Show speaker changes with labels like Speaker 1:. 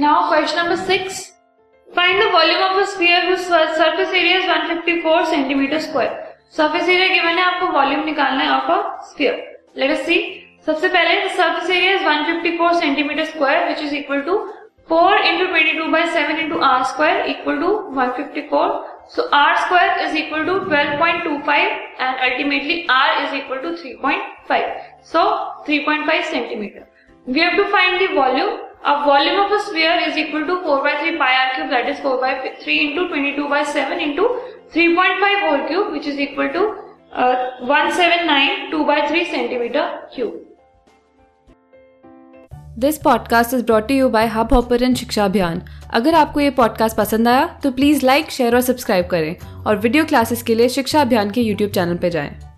Speaker 1: Now question number 6. Find the volume of a sphere whose surface area is 154 centimeter square. Surface area given है आपको volume निकालना है of a sphere. Let us see. सबसे पहले the surface area is 154 centimeter square which is equal to 4 into 22 by 7 into r square equal to 154. So r square is equal to 12.25 and ultimately r is equal to 3.5. So 3.5 centimeter. We have to find the volume volume of a sphere is equal to 4 by 3 pi r cube that is 4 by 3 into 22 by 7 into 3.5 whole cube which is equal to uh, 179 2 by 3 centimeter cube.
Speaker 2: This podcast is brought you by hub hopper Shiksha Abhiyan अगर आपको ये podcast पसंद आया तो please like share और subscribe करें और video classes के लिए शिक्षा अभियान के यूट्यूब चैनल पर जाएँ।